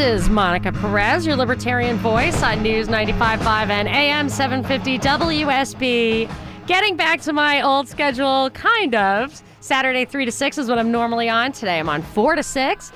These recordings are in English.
Is Monica Perez, your libertarian voice on News 95.5 and AM 750 WSB. Getting back to my old schedule, kind of. Saturday, 3 to 6 is what I'm normally on. Today I'm on 4 to 6.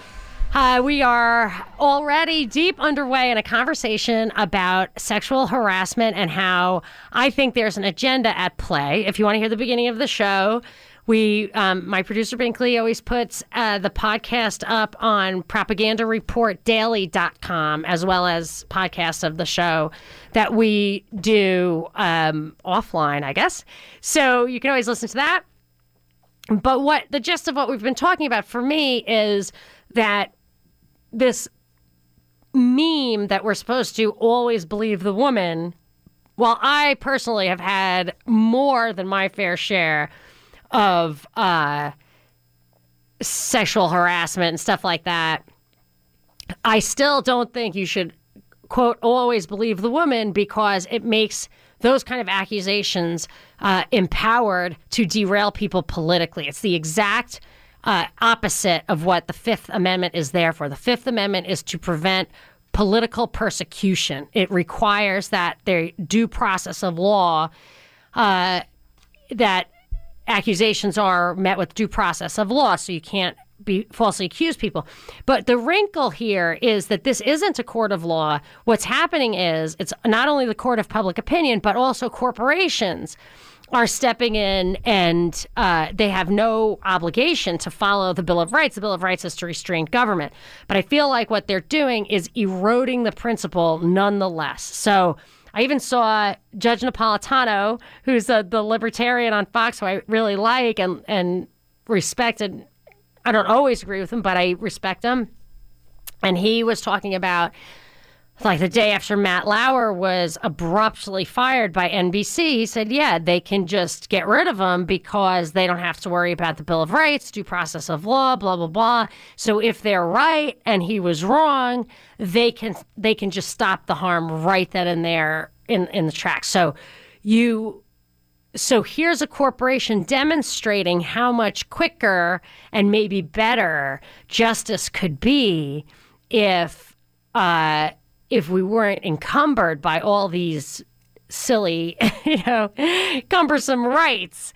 Uh, we are already deep underway in a conversation about sexual harassment and how I think there's an agenda at play. If you want to hear the beginning of the show, we, um, my producer Binkley always puts uh, the podcast up on propagandareportdaily.com as well as podcasts of the show that we do um, offline, I guess. So you can always listen to that. But what the gist of what we've been talking about for me is that this meme that we're supposed to always believe the woman, while I personally have had more than my fair share of uh, sexual harassment and stuff like that, I still don't think you should, quote, always believe the woman because it makes those kind of accusations uh, empowered to derail people politically. It's the exact uh, opposite of what the Fifth Amendment is there for. The Fifth Amendment is to prevent political persecution. It requires that there due process of law uh, that accusations are met with due process of law, so you can't be falsely accuse people. But the wrinkle here is that this isn't a court of law. What's happening is it's not only the court of public opinion, but also corporations are stepping in and uh, they have no obligation to follow the Bill of Rights. The Bill of Rights is to restrain government. But I feel like what they're doing is eroding the principle nonetheless. So I even saw Judge Napolitano, who's uh, the libertarian on Fox, who I really like and, and respect. And I don't always agree with him, but I respect him. And he was talking about like the day after Matt Lauer was abruptly fired by NBC, he said, yeah, they can just get rid of him because they don't have to worry about the Bill of Rights, due process of law, blah, blah, blah. So if they're right and he was wrong, they can they can just stop the harm right then and there in, in the track. So you so here's a corporation demonstrating how much quicker and maybe better justice could be if uh, if we weren't encumbered by all these silly, you know, cumbersome rights.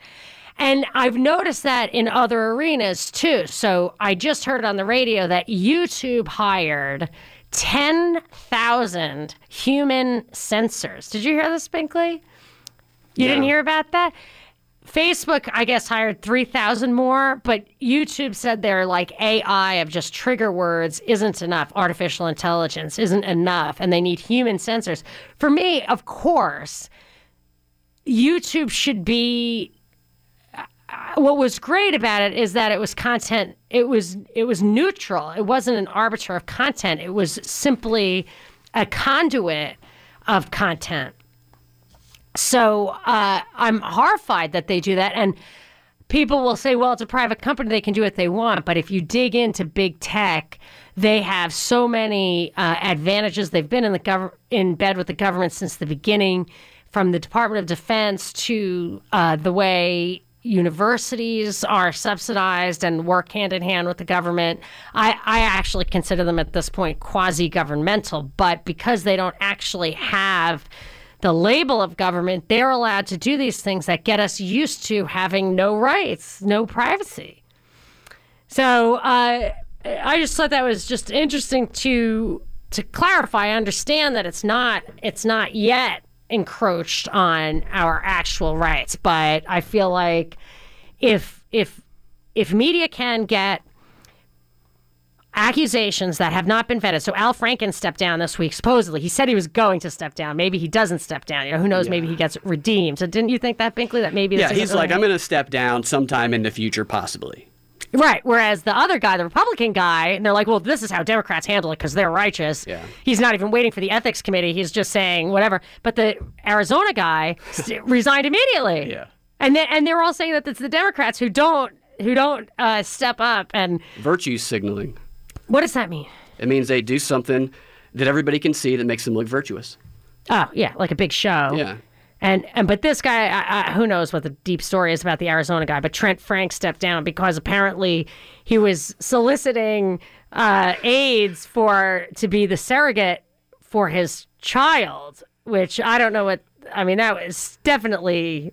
And I've noticed that in other arenas too. So I just heard on the radio that YouTube hired 10,000 human censors. Did you hear this, Binkley? You No. didn't hear about that? Facebook, I guess, hired 3,000 more, but YouTube said their like AI of just trigger words isn't enough. Artificial intelligence isn't enough, and they need human censors. For me, of course, YouTube should be. uh, What was great about it is that it was content. It was it was neutral. It wasn't an arbiter of content. It was simply a conduit of content. So uh, I'm horrified that they do that. And people will say, well, it's a private company. They can do what they want. But if you dig into big tech, they have so many uh, advantages. They've been in, the gov- in bed with the government since the beginning, from the Department of Defense to uh, the way universities are subsidized and work hand in hand with the government. I, I actually consider them at this point quasi governmental, but because they don't actually have the label of government, they're allowed to do these things that get us used to having no rights, no privacy. So uh, I just thought that was just interesting to to clarify. I understand that it's not it's not yet encroached on our actual rights, but I feel like if if if media can get accusations that have not been vetted. So Al Franken stepped down this week. Supposedly, he said he was going to step down. Maybe he doesn't step down. You know, who knows? Maybe he gets redeemed. So didn't you think that, Binkley? That maybe Yeah, he's like, I'm going to step down sometime in the future, possibly. Right. Whereas the other guy, the Republican guy, and they're like, well, this is how Democrats handle it because they're righteous. Yeah. He's not even waiting for the ethics committee. He's just saying whatever. But the Arizona guy resigned immediately. Yeah. And then, and they're all saying that it's the Democrats who don't who don't uh, step up. And Virtue signaling. What does that mean? It means they do something that everybody can see that makes them look virtuous. Oh, yeah, like a big show. Yeah. And and but this guy, I, I, who knows what the deep story is about the Arizona guy? But Trent Frank stepped down because apparently he was soliciting uh, aides for to be the surrogate for his child, which I don't know what. I mean, that was definitely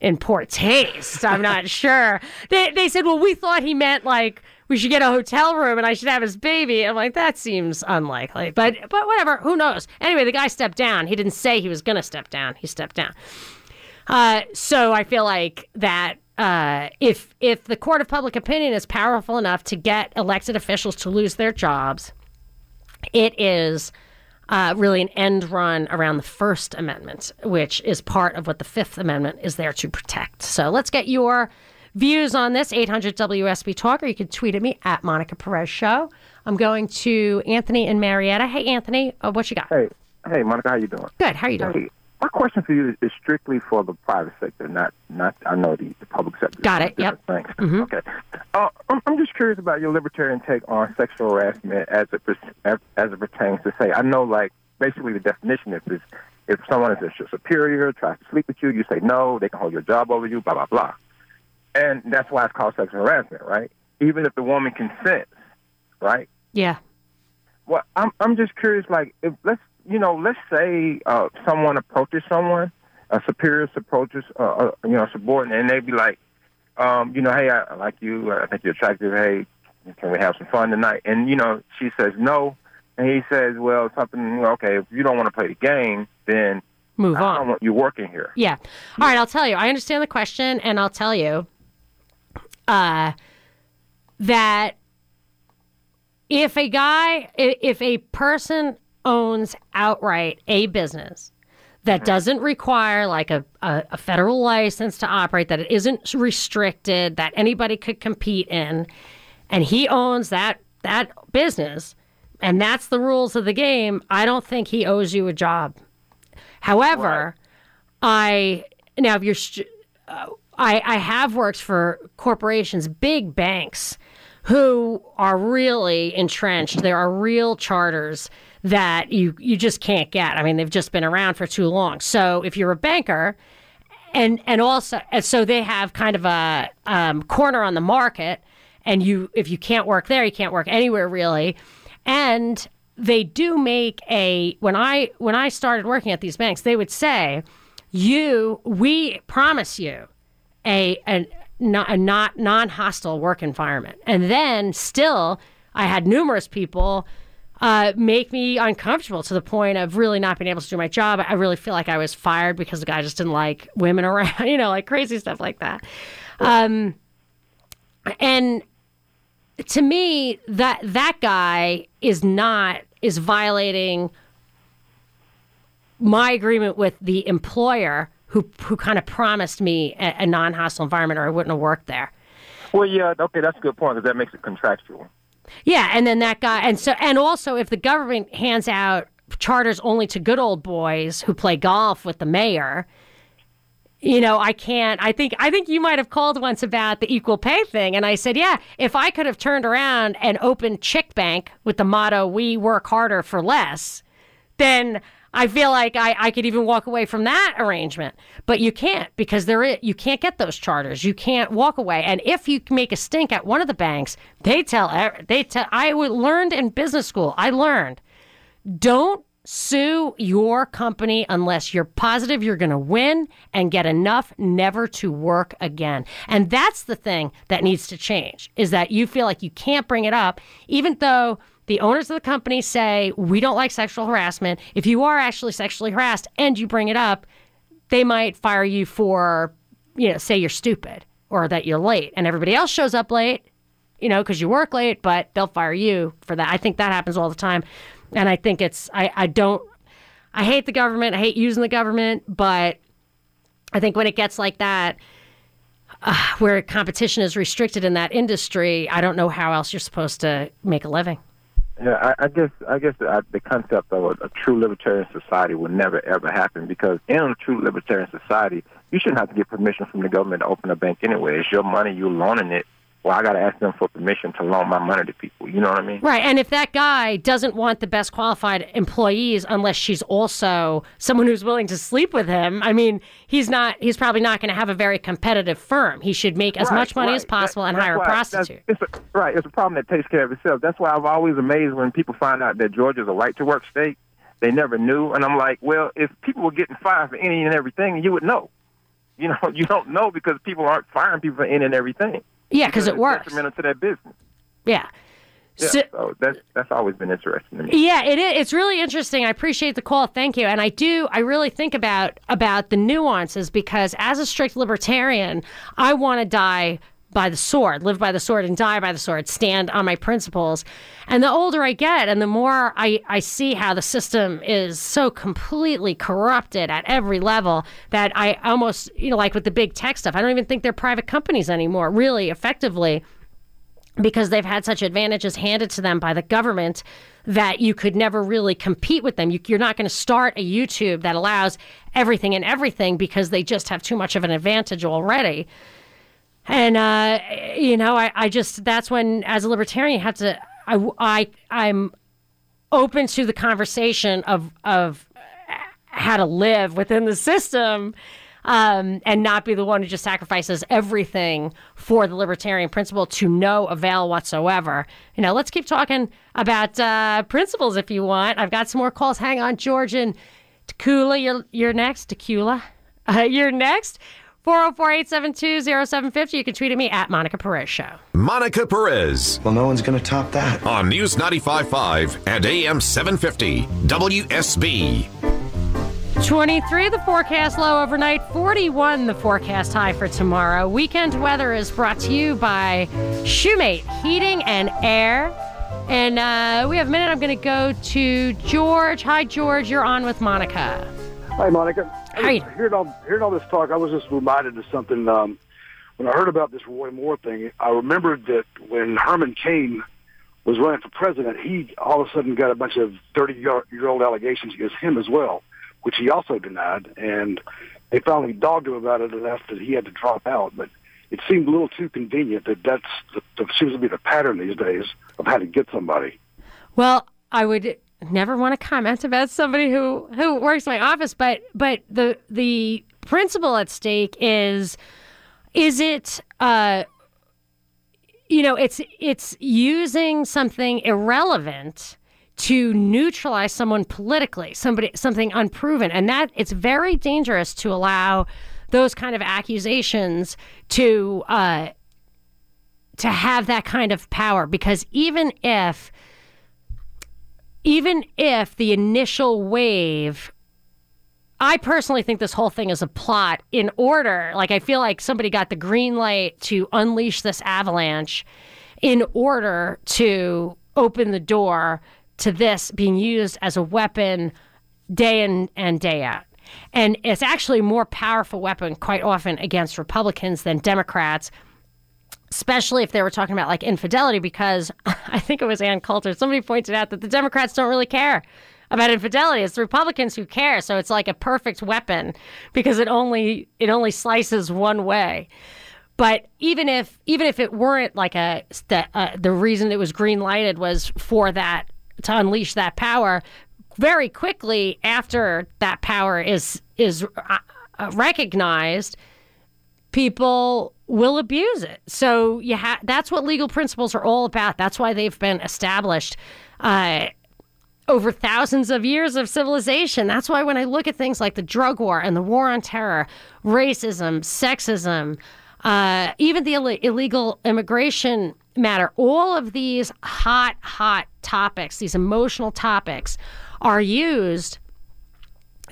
in poor taste. I'm not sure. They they said, well, we thought he meant like we should get a hotel room and I should have his baby. I'm like, that seems unlikely. But but whatever, who knows? Anyway, the guy stepped down. He didn't say he was gonna step down. He stepped down. Uh, so I feel like that uh, if if the court of public opinion is powerful enough to get elected officials to lose their jobs, it is uh, really an end run around the First Amendment, which is part of what the Fifth Amendment is there to protect. So let's get your views on this 800 WSB Talk, or you can tweet at me at Monica Perez Show. I'm going to Anthony and Marietta. Hey, Anthony, uh, what you got? Hey, hey, Monica, how you doing? Good. How you doing? Hey, my question for you is strictly for the private sector, not not. I know the, the public sector. Got it, yep. Thanks. Okay. Uh, I'm, I'm just curious about your libertarian take on sexual harassment as it as, as it pertains to say. I know, like basically, the definition is, is if someone is your superior, tries to sleep with you, you say no, they can hold your job over you, blah blah blah, and that's why it's called sexual harassment, right? Even if the woman consents, right? Yeah. Well, I'm I'm just curious. Like, if let's you know, let's say uh, someone approaches someone, a superior approaches, uh, uh, you know, subordinate, and they'd be like, um, you know, hey, I, I like you. I think you're attractive. Hey, can we have some fun tonight? And you know, she says no, and he says, well, something. Okay, if you don't want to play the game, then Move I on. don't want you working here. Yeah. All right, I'll tell you. I understand the question, and I'll tell you uh, that if a guy, if a person owns outright a business that doesn't require like a, a, a federal license to operate, that it isn't restricted, that anybody could compete in, and he owns that that business, and that's the rules of the game, I don't think he owes you a job. However, I now if you're uh, I I have worked for corporations, big banks who are really entrenched. There are real charters that you you just can't get. I mean, they've just been around for too long. So if you're a banker and and also and so they have kind of a um, corner on the market and you if you can't work there you can't work anywhere really and they do make a when i when i started working at these banks they would say you we promise you a a not a not non-hostile work environment and then still i had numerous people uh, make me uncomfortable to the point of really not being able to do my job. I really feel like I was fired because the guy just didn't like women around, you know, like crazy stuff like that. Um, and to me, that that guy is not is violating my agreement with the employer who who kind of promised me a, a non-hostile environment, or I wouldn't have worked there. Well, yeah, okay, that's a good point because that makes it contractual. Yeah, and then that guy, and so, and also, if the government hands out charters only to good old boys who play golf with the mayor, you know, I can't. I think I think you might have called once about the equal pay thing, and I said, yeah, if I could have turned around and opened Chick Bank with the motto "We work harder for less," then I feel like I, I could even walk away from that arrangement. But you can't because there is, you can't get those charters. You can't walk away. And if you make a stink at one of the banks, they tell they tell. I learned in business school. I learned don't sue your company unless you're positive you're going to win and get enough never to work again. And that's the thing that needs to change is that you feel like you can't bring it up even though the owners of the company say we don't like sexual harassment. If you are actually sexually harassed and you bring it up, they might fire you for you know, say you're stupid or that you're late and everybody else shows up late you know, because you work late, but they'll fire you for that. I think that happens all the time. And I think it's, I, I don't, I hate the government. I hate using the government, but I think when it gets like that, uh, where competition is restricted in that industry, I don't know how else you're supposed to make a living. Yeah, I, I guess I guess the, the concept of a, a true libertarian society will never ever happen because in a true libertarian society, you shouldn't have to get permission from the government to open a bank anyway. It's your money, you're loaning it well, I got to ask them for permission to loan my money to people. You know what I mean? Right. And if that guy doesn't want the best qualified employees unless she's also someone who's willing to sleep with him, I mean, he's not. He's probably not going to have a very competitive firm. He should make as right, much money right. as possible that, and hire why, a prostitute. It's a, right. It's a problem that takes care of itself. That's why I'm always amazed when people find out that Georgia's a right to work state. They never knew, and I'm like, well, if people were getting fired for any and everything, you would know. You know, you don't know because people aren't firing people for any and everything. Yeah, because it works. Detrimental to that business. Yeah. Yeah, So- so that's that's always been interesting to me. Yeah, it is. It's really interesting. I appreciate the call. Thank you. And I do. I really think about about the nuances because as a strict libertarian, I want to die by the sword, live by the sword, and die by the sword. Stand on my principles. And the older I get, and the more I I see how the system is so completely corrupted at every level that I almost you know like with the big tech stuff, I don't even think they're private companies anymore. Really, effectively because they've had such advantages handed to them by the government that you could never really compete with them. You, you're not going to start a YouTube that allows everything and everything because they just have too much of an advantage already. And uh, you know, I, I just that's when, as a libertarian, you have to. I, I I'm open to the conversation of of how to live within the system um, and not be the one who just sacrifices everything for the libertarian principle to no avail whatsoever. You know, let's keep talking about uh, principles if you want. I've got some more calls. Hang on, George and Tequila, you're, you're next. Tequila, uh, you're next. 404 872 0750. You can tweet at me at Monica Perez Show. Monica Perez Well, no one's going to top that. on News 95.5 and AM 750 WSB. 23 the forecast low overnight, 41 the forecast high for tomorrow. Weekend weather is brought to you by Shoemate Heating and Air. And uh, we have a minute. I'm going to go to George. Hi, George. You're on with Monica. Hi, Monica. I. Hearing all, hearing all this talk, I was just reminded of something. Um, when I heard about this Roy Moore thing, I remembered that when Herman Cain was running for president, he all of a sudden got a bunch of 30-year-old allegations against him as well, which he also denied. And they finally dogged him about it after he had to drop out. But it seemed a little too convenient that that's the, the, seems to be the pattern these days of how to get somebody. Well, I would never want to comment about somebody who who works my office, but but the the principle at stake is is it uh you know it's it's using something irrelevant to neutralize someone politically somebody something unproven. And that it's very dangerous to allow those kind of accusations to uh to have that kind of power. Because even if even if the initial wave I personally think this whole thing is a plot in order. Like, I feel like somebody got the green light to unleash this avalanche in order to open the door to this being used as a weapon day in and day out. And it's actually a more powerful weapon quite often against Republicans than Democrats especially if they were talking about like infidelity, because I think it was Ann Coulter. Somebody pointed out that the Democrats don't really care about infidelity. It's the Republicans who care. So it's like a perfect weapon because it only it only slices one way. But even if even if it weren't like a the, uh, the reason it was green lighted was for that to unleash that power, very quickly after that power is is uh, uh, recognized, people will abuse it. So you ha- that's what legal principles are all about. That's why they've been established uh, over thousands of years of civilization. That's why when I look at things like the drug war and the war on terror, racism, sexism, uh, even the Ill- illegal immigration matter, all of these hot, hot topics, these emotional topics, are used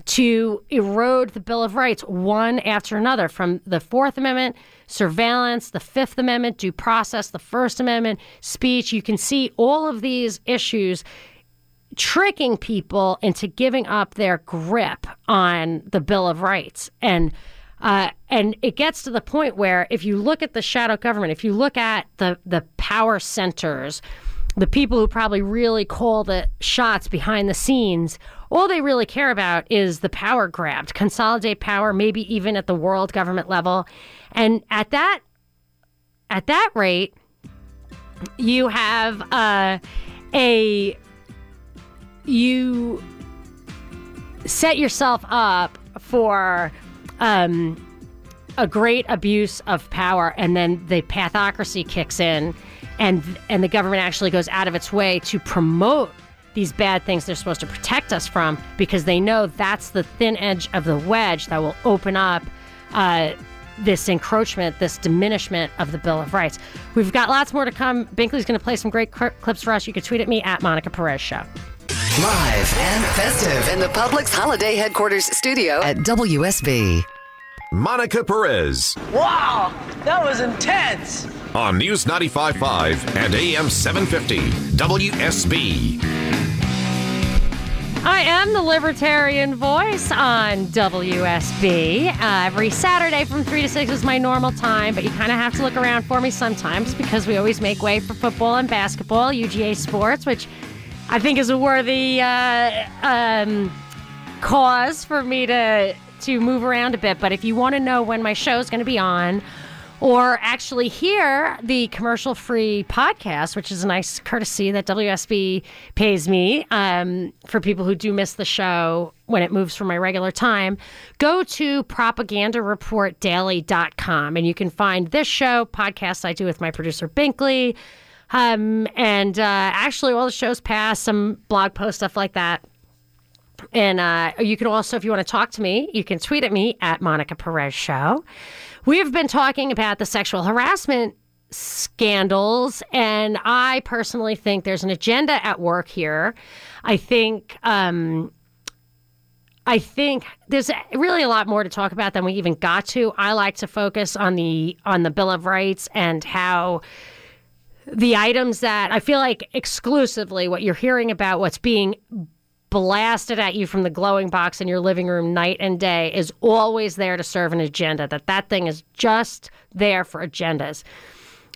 to erode the Bill of Rights one after another from the Fourth Amendment, surveillance, the Fifth Amendment, due process, the First Amendment, speech. You can see all of these issues tricking people into giving up their grip on the Bill of Rights. And Uh, and it gets to the point where if you look at the shadow government, if you look at the, the power centers, the people who probably really call the shots behind the scenes, all they really care about is the power grab, to consolidate power, maybe even at the world government level. And at that at that rate, you have uh, a you set yourself up for um, a great abuse of power, and then the pathocracy kicks in, and and the government actually goes out of its way to promote these bad things they're supposed to protect us from because they know that's the thin edge of the wedge that will open up. Uh, this encroachment, this diminishment of the Bill of Rights. We've got lots more to come. Binkley's going to play some great cl- clips for us. You can tweet at me at Monica Perez Show. Live and festive in the Publix Holiday Headquarters studio at WSB. Monica Perez Wow, that was intense. on News 95.5 and AM 750 WSB. I am the Libertarian Voice on WSB. Uh, every Saturday from 3 to 6 is my normal time, but you kind of have to look around for me sometimes because we always make way for football and basketball, UGA sports, which I think is a worthy uh, um, cause for me to, to move around a bit. But if you want to know when my show is going to be on, or actually hear the commercial free podcast, which is a nice courtesy that WSB pays me um, for people who do miss the show when it moves from my regular time, go to propagandareportdaily.com and you can find this show, podcasts I do with my producer Binkley, um, and uh, actually all the shows past, some blog post stuff like that. And uh, you can also, if you want to talk to me, you can tweet at me at Monica Perez Show. We have been talking about the sexual harassment scandals, and I personally think there's an agenda at work here. I think. Um, I think there's really a lot more to talk about than we even got to. I like to focus on the on the Bill of Rights and how the items that I feel like exclusively what you're hearing about what's being blasted at you from the glowing box in your living room night and day is always there to serve an agenda that that thing is just there for agendas.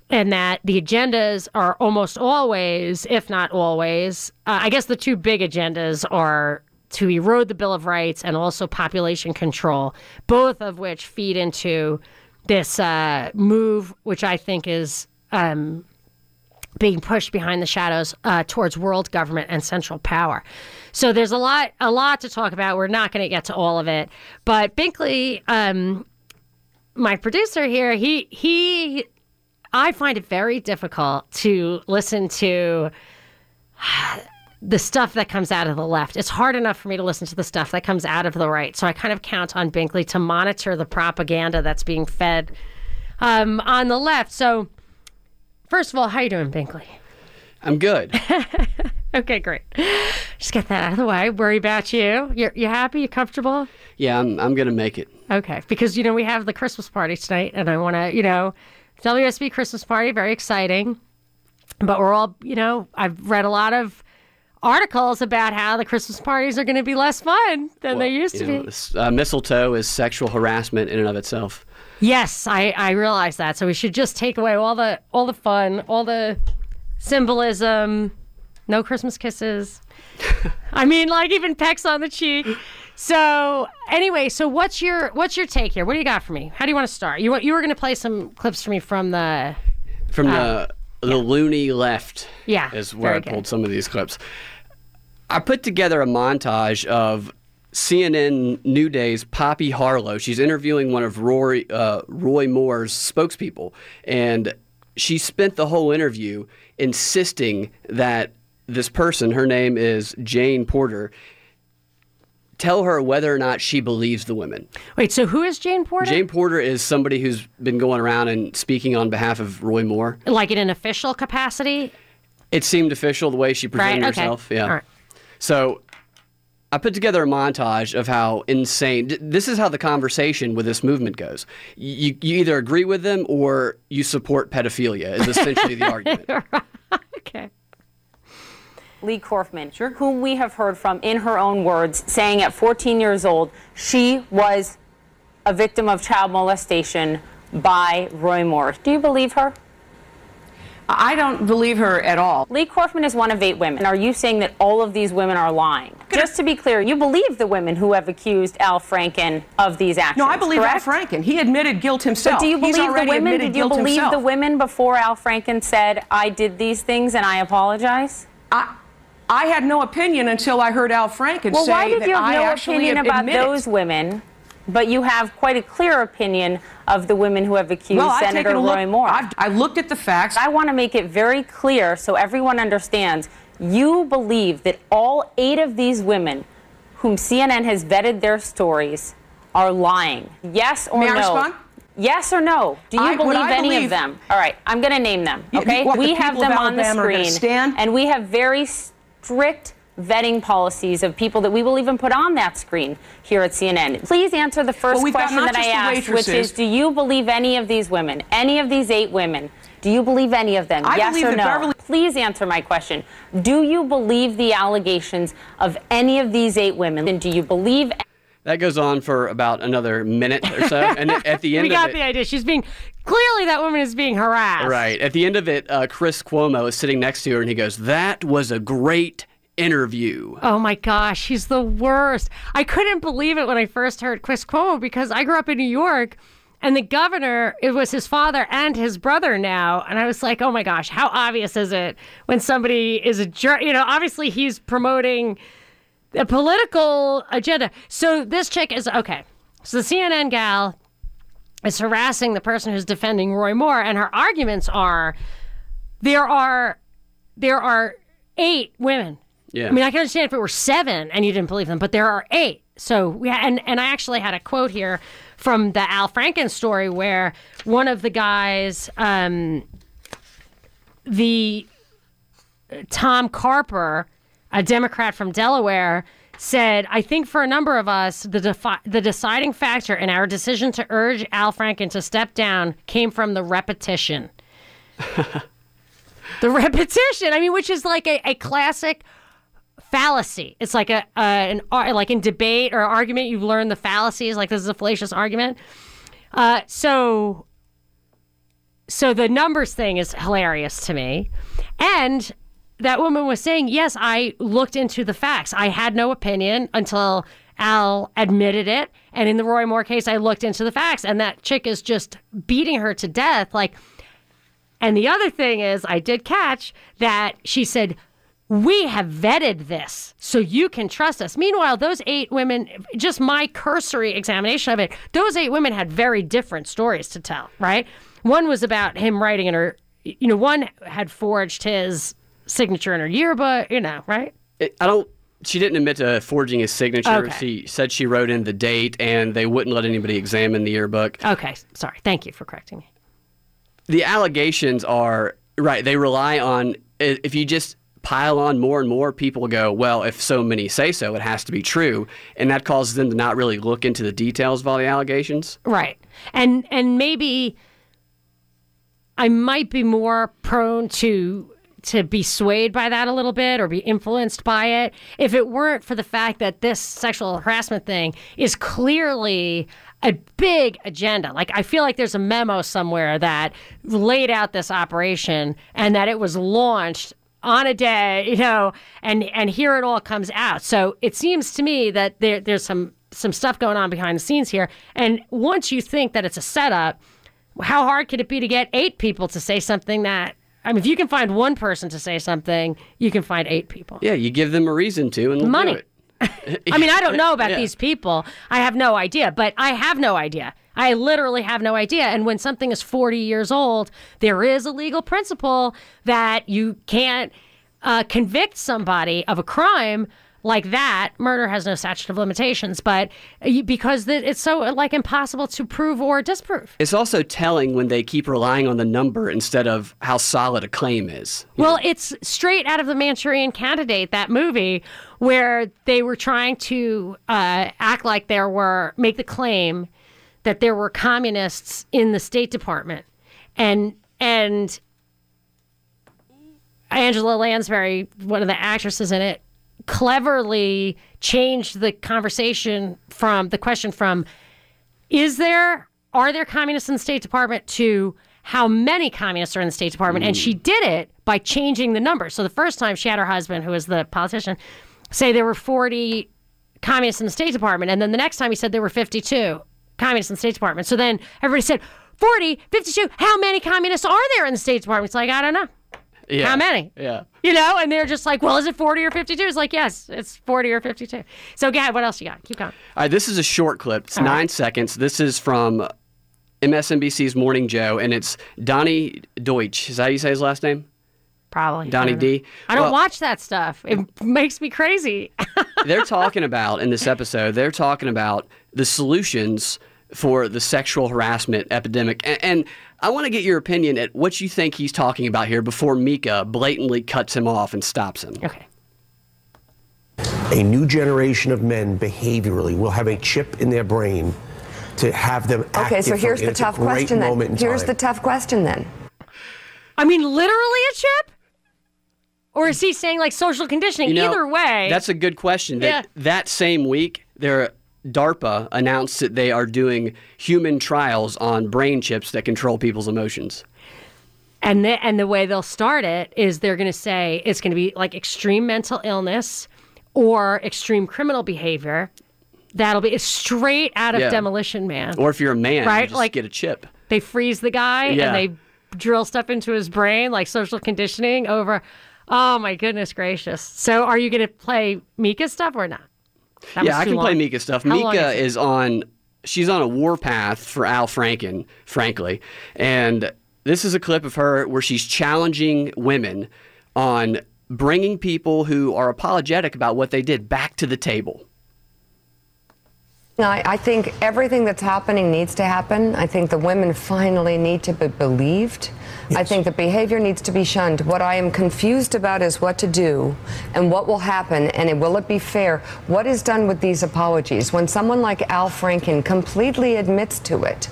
And that the agendas are almost always if not always uh, i guess the two big agendas are to erode the bill of rights and also population control both of which feed into this uh, move which i think is um, being pushed behind the shadows uh, towards world government and central power. So there's a lot, a lot to talk about. We're not going to get to all of it, but Binkley, um, my producer here, he he, I find it very difficult to listen to the stuff that comes out of the left. It's hard enough for me to listen to the stuff that comes out of the right. So I kind of count on Binkley to monitor the propaganda that's being fed um, on the left. So. First of all, how you doing, Binkley? I'm good. Okay, great. Just get that out of the way. Worry about you. You're you happy? You comfortable? Yeah, I'm, I'm going to make it. Okay, because you know we have the Christmas party tonight, and I want to, you know, WSB Christmas party, very exciting. But we're all, you know, I've read a lot of articles about how the Christmas parties are going to be less fun than they used to know, be. uh, mistletoe is sexual harassment in and of itself. Yes, I I realize that. So we should just take away all the all the fun, all the symbolism. No Christmas kisses. I mean, like even pecks on the cheek. So anyway, so what's your what's your take here? What do you got for me? How do you want to start? You want you were going to play some clips for me from the From the the loony left Uh, Yeah, is where I good. pulled some of these clips. I put together a montage of CNN New Day's Poppy Harlow. She's interviewing one of Roy, uh, Roy Moore's spokespeople, and she spent the whole interview insisting that this person, her name is Jane Porter, tell her whether or not she believes the women. wait. So who is Jane Porter? Jane Porter is somebody who's been going around and speaking on behalf of Roy Moore. like in an official capacity, It seemed official the way she right? presented Okay. herself. Yeah. Right. So I put together a montage of how insane. This is how the conversation with this movement goes. You, you either agree with them or you support pedophilia. Is essentially the argument. Okay. Leigh Corfman, whom we have heard from in her own words, saying at 14 years old she was a victim of child molestation by Roy Moore. Do you believe her? I don't believe her at all. Leigh Corfman is one of eight women. Are you saying that all of these women are lying? Just to be clear, you believe the women who have accused Al Franken of these actions? No, I believe correct? Al Franken. He admitted guilt himself. But do you believe the women? Did you believe himself. the women before Al Franken said, "I did these things and I apologize"? I, I had no opinion until I heard Al Franken Well, say why did you have no opinion about those women, but you have quite a clear opinion of the women who have accused Well, Senator taken a look. Moore? I've, I looked at the facts. I want to make it very clear so everyone understands. You believe that all eight of these women, whom CNN has vetted their stories, are lying. Yes or May I no? respond? Yes or no? Do you I- believe any believe- of them? All right, I'm going to name them. You- Okay, what, the we have them on the Alabama are gonna screen, stand? and we have very strict vetting policies of people that we will even put on that screen here at CNN. Please answer the first Well, question that I just the asked, which is: Do you believe any of these women? Any of these eight women? Do you believe any of them? I yes or no? Beverly- Please answer my question. Do you believe the allegations of any of these eight women? And do you believe That goes on for about another minute or so, and at the end we of got it, the idea. She's being clearly that woman is being harassed. Right. At the end of it, uh, Chris Cuomo is sitting next to her and he goes, That was a great interview. Oh my gosh, he's the worst. I couldn't believe it when I first heard Chris Cuomo because I grew up in New York and the governor, it was his father and his brother now. And I was like, oh my gosh, how obvious is it when somebody is a jerk? You know, obviously he's promoting a political agenda. So this chick is okay. So the CNN gal is harassing the person who's defending Roy Moore, and her arguments are there are there are eight women. Yeah. I mean, I can understand if it were seven and you didn't believe them, but there are eight. So we and and I actually had a quote here from the Al Franken story where one of the guys, um, the Tom Carper, a Democrat from Delaware, said, "I think for a number of us, the defi- the deciding factor in our decision to urge Al Franken to step down came from the repetition." the repetition. I mean, which is like a, a classic fallacy. It's like a, a an like in debate or argument, you've learned the fallacies. Like this is a fallacious argument. Uh, so, so the numbers thing is hilarious to me, and that woman was saying, yes, I looked into the facts. I had no opinion until Al admitted it, and in the Roy Moore case, I looked into the facts, and that chick is just beating her to death, like. And the other thing is, I did catch that she said, We have vetted this, so you can trust us. Meanwhile, those eight women, just my cursory examination of it, those eight women had very different stories to tell, right? One was about him writing in her, you know, one had forged his signature in her yearbook, you know, right? I don't. She didn't admit to forging his signature. Okay. She said she wrote in the date, and they wouldn't let anybody examine the yearbook. Okay, sorry. Thank you for correcting me. The allegations are right. They rely on if you just pile on more and more, people go, well, if so many say so, it has to be true, and that causes them to not really look into the details of all the allegations. Right. And and maybe I might be more prone to to be swayed by that a little bit or be influenced by it if it weren't for the fact that this sexual harassment thing is clearly a big agenda. Like I feel like there's a memo somewhere that laid out this operation and that it was launched on a day, you know, and and here it all comes out. So it seems to me that there there's some some stuff going on behind the scenes here. And once you think that it's a setup, how hard could it be to get eight people to say something that I mean, if you can find one person to say something, you can find eight people. Yeah, you give them a reason to, and Money. it. I mean, I don't know about Yeah. these people. I have no idea, but I have no idea. I literally have no idea. And when something is 40 years old, there is a legal principle that you can't uh, convict somebody of a crime like that. Murder has no statute of limitations, but because it's so like impossible to prove or disprove. It's also telling when they keep relying on the number instead of how solid a claim is. Well, it's straight out of the Manchurian Candidate, that movie, where they were trying to uh, act like there were, make the claim that there were communists in the State Department, and and Angela Lansbury, one of the actresses in it, cleverly changed the conversation from the question from is there are there communists in the State Department to how many communists are in the State Department? And she mm. did it by changing the number. So the first time she had her husband, who was the politician, say there were 40 communists in the State Department. And then the next time he said there were 52 communists in the State Department. So then everybody said, 40, 52, how many communists are there in the State Department? It's like, I don't know. Yeah. How many? Yeah. You know, and they're just like, well, is it 40 or 52? It's like, yes, it's 40 or 52. So, ahead. What else you got? Keep going. All right, this is a short clip. It's nine seconds. This is from MSNBC's Morning Joe, and it's Donnie Deutsch. Is that how you say his last name? Probably. I Donnie don't. D. I don't Well, watch that stuff. It makes me crazy. they're talking about in this episode. They're talking about the solutions for the sexual harassment epidemic, and, and I want to get your opinion at what you think he's talking about here before Mika blatantly cuts him off and stops him. Okay. A new generation of men behaviorally will have a chip in their brain to have them act Okay, so here's the tough question then. Here's time. the tough question then. I mean, literally a chip? Or is he saying like social conditioning? You know, Either way. That's a good question. That, Yeah. that same week, their DARPA announced that they are doing human trials on brain chips that control people's emotions. And the, and the way they'll start it is they're going to say it's going to be like extreme mental illness or extreme criminal behavior. That'll be straight out of Yeah. Demolition Man. Or if you're a man, Right, you just like- get a chip. they freeze the guy Yeah. and they drill stuff into his brain like social conditioning over. Oh my goodness gracious! So are you going to play Mika stuff or not? That yeah, I can play. Mika stuff. How Mika is is on. She's on a warpath for Al Franken, frankly, and this is a clip of her where she's challenging women on bringing people who are apologetic about what they did back to the table. I, I think everything that's happening needs to happen. I think the women finally need to be believed. I think the behavior needs to be shunned. What I am confused about is what to do and what will happen and it, will it be fair? What is done with these apologies? When someone like Al Franken completely admits to it,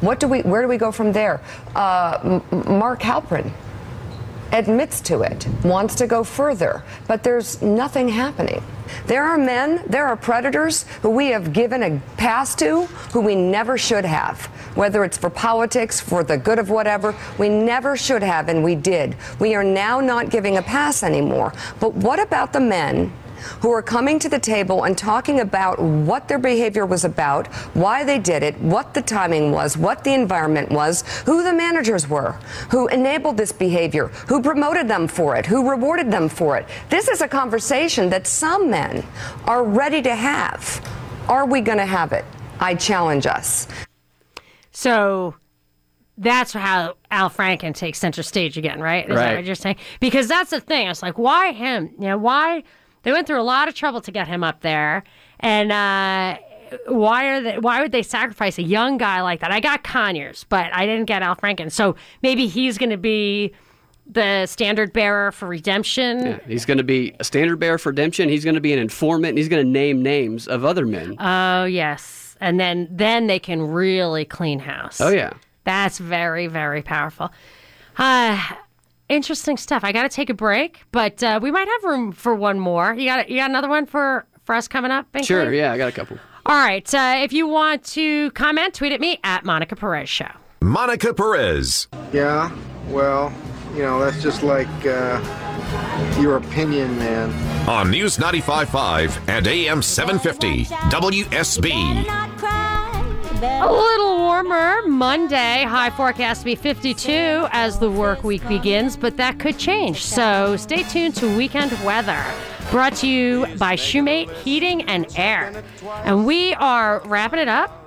what do we, where do we go from there? Uh, M- Mark Halperin admits to it, wants to go further, but there's nothing happening. There are men, there are predators who we have given a pass to who we never should have. Whether it's for politics, for the good of whatever, we never should have, and we did. We are now not giving a pass anymore. But what about the men? Who are coming to the table and talking about what their behavior was about, why they did it, what the timing was, what the environment was, who the managers were, who enabled this behavior, who promoted them for it, who rewarded them for it. This is a conversation that some men are ready to have. Are we going to have it? I challenge us. So that's how Al Franken takes center stage again, right? Is that Right. what you're saying? Because that's the thing. It's like, why him? You know, why they went through a lot of trouble to get him up there, and uh, why are they? Why would they sacrifice a young guy like that? I got Conyers, but I didn't get Al Franken. So maybe he's going to be the standard bearer for redemption. Yeah, he's going to be a standard bearer for redemption. He's going to be an informant. And he's going to name names of other men. Oh yes, and then then they can really clean house. oh yeah. That's very, very powerful. Uh, interesting stuff. I got to take a break, but uh, we might have room for one more. You got you got another one for for us coming up? Binkley? Sure. Yeah, I got a couple. All right. Uh, if you want to comment, tweet at me at Monica Perez Show. Monica Perez. Yeah, well, you know, that's just like uh, your opinion, man. On News 95.5 and AM 750 WSB. A little warmer Monday. High forecast to be 52 as the work week begins, but that could change. So stay tuned to weekend weather. Brought to you by Shoemate Heating and Air. And we are wrapping it up.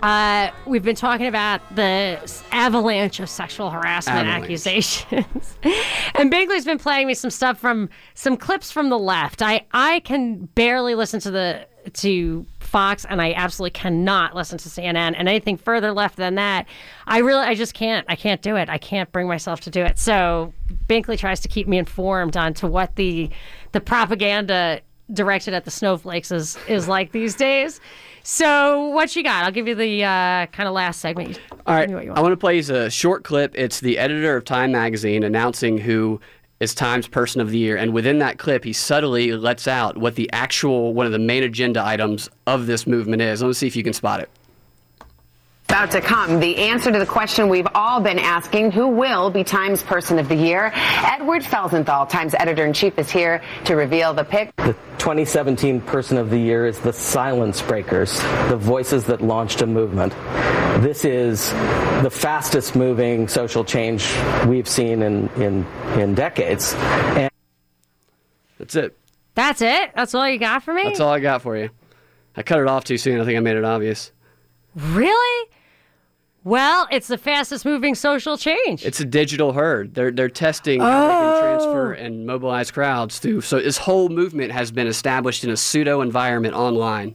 Uh, we've been talking about the avalanche of sexual harassment Avalanche. accusations. and Binkley's been playing me some stuff from some clips from the left. I, I can barely listen to the to Fox and I absolutely cannot listen to CNN and anything further left than that. I really I just can't I can't do it. I can't bring myself to do it. So Binkley tries to keep me informed on to what the the propaganda directed at the snowflakes is is like these days. So what you got? I'll give you the uh, kind of last segment. All right. I want. want to play you a short clip. It's the editor of Time magazine announcing who is Time's Person of the Year. And within that clip, he subtly lets out what the actual, one of the main agenda items of this movement is. Let me see if you can spot it. About to come, the answer to the question we've all been asking who will be Times Person of the Year? Edward Felsenthal, Times editor in chief, is here to reveal the pick. The 2017 Person of the Year is the Silence Breakers, the voices that launched a movement. This is the fastest moving social change we've seen in, in, in decades. And That's it. That's it? That's all you got for me? That's all I got for you. I cut it off too soon. I think I made it obvious. Really? Well, it's the fastest moving social change. It's a digital herd. They're they're testing how they Oh. can transfer oh. and mobilize crowds through. So this whole movement has been established in a pseudo environment online.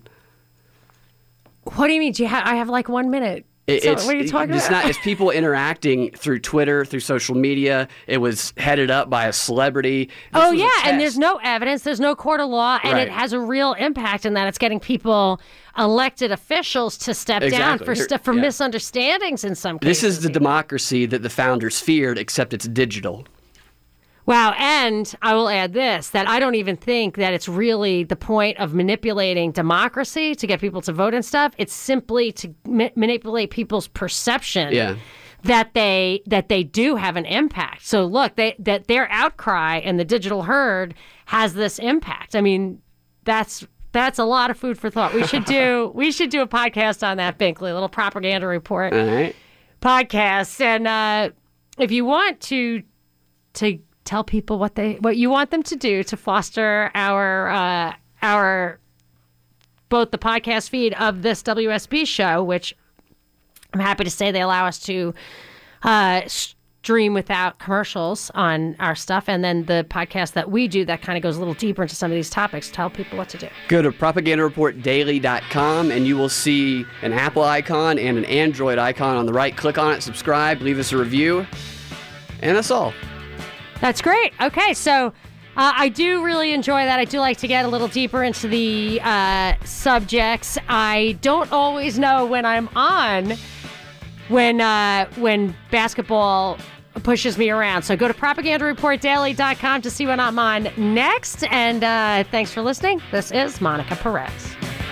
What do you mean? Do you have? I have like one minute. It- So it's, what are you talking it's about? not. It's people interacting through Twitter, through social media. It was headed up by a celebrity. This oh yeah, and there's no evidence. There's no court of law, and Right. it has a real impact in that it's getting people, elected officials, to step down for stuff for yeah. misunderstandings in some cases. This is the democracy that the founders feared, except it's digital. Wow, and I will add this that I don't even think that it's really the point of manipulating democracy to get people to vote and stuff. It's simply to ma- manipulate people's perception Yeah. that they that they do have an impact. So look, they that their outcry and the digital herd has this impact. I mean, that's that's a lot of food for thought. We should do we should do a podcast on that, Binkley, a little propaganda report All right. podcast. And uh, if you want to to tell people what they what you want them to do to foster our uh, our both the podcast feed of this WSB show, which I'm happy to say they allow us to uh, stream without commercials on our stuff, and then the podcast that we do that kind of goes a little deeper into some of these topics. Tell people what to do. Go to propagandareportdaily.com and you will see an Apple icon and an Android icon on the right. Click on it, subscribe, leave us a review, and that's all. That's great. Okay, so uh, I do really enjoy that. I do like to get a little deeper into the uh, subjects. I don't always know when I'm on when uh, when basketball pushes me around. So go to propagandareportdaily.com to see when I'm on next. And uh, thanks for listening. This is Monica Perez.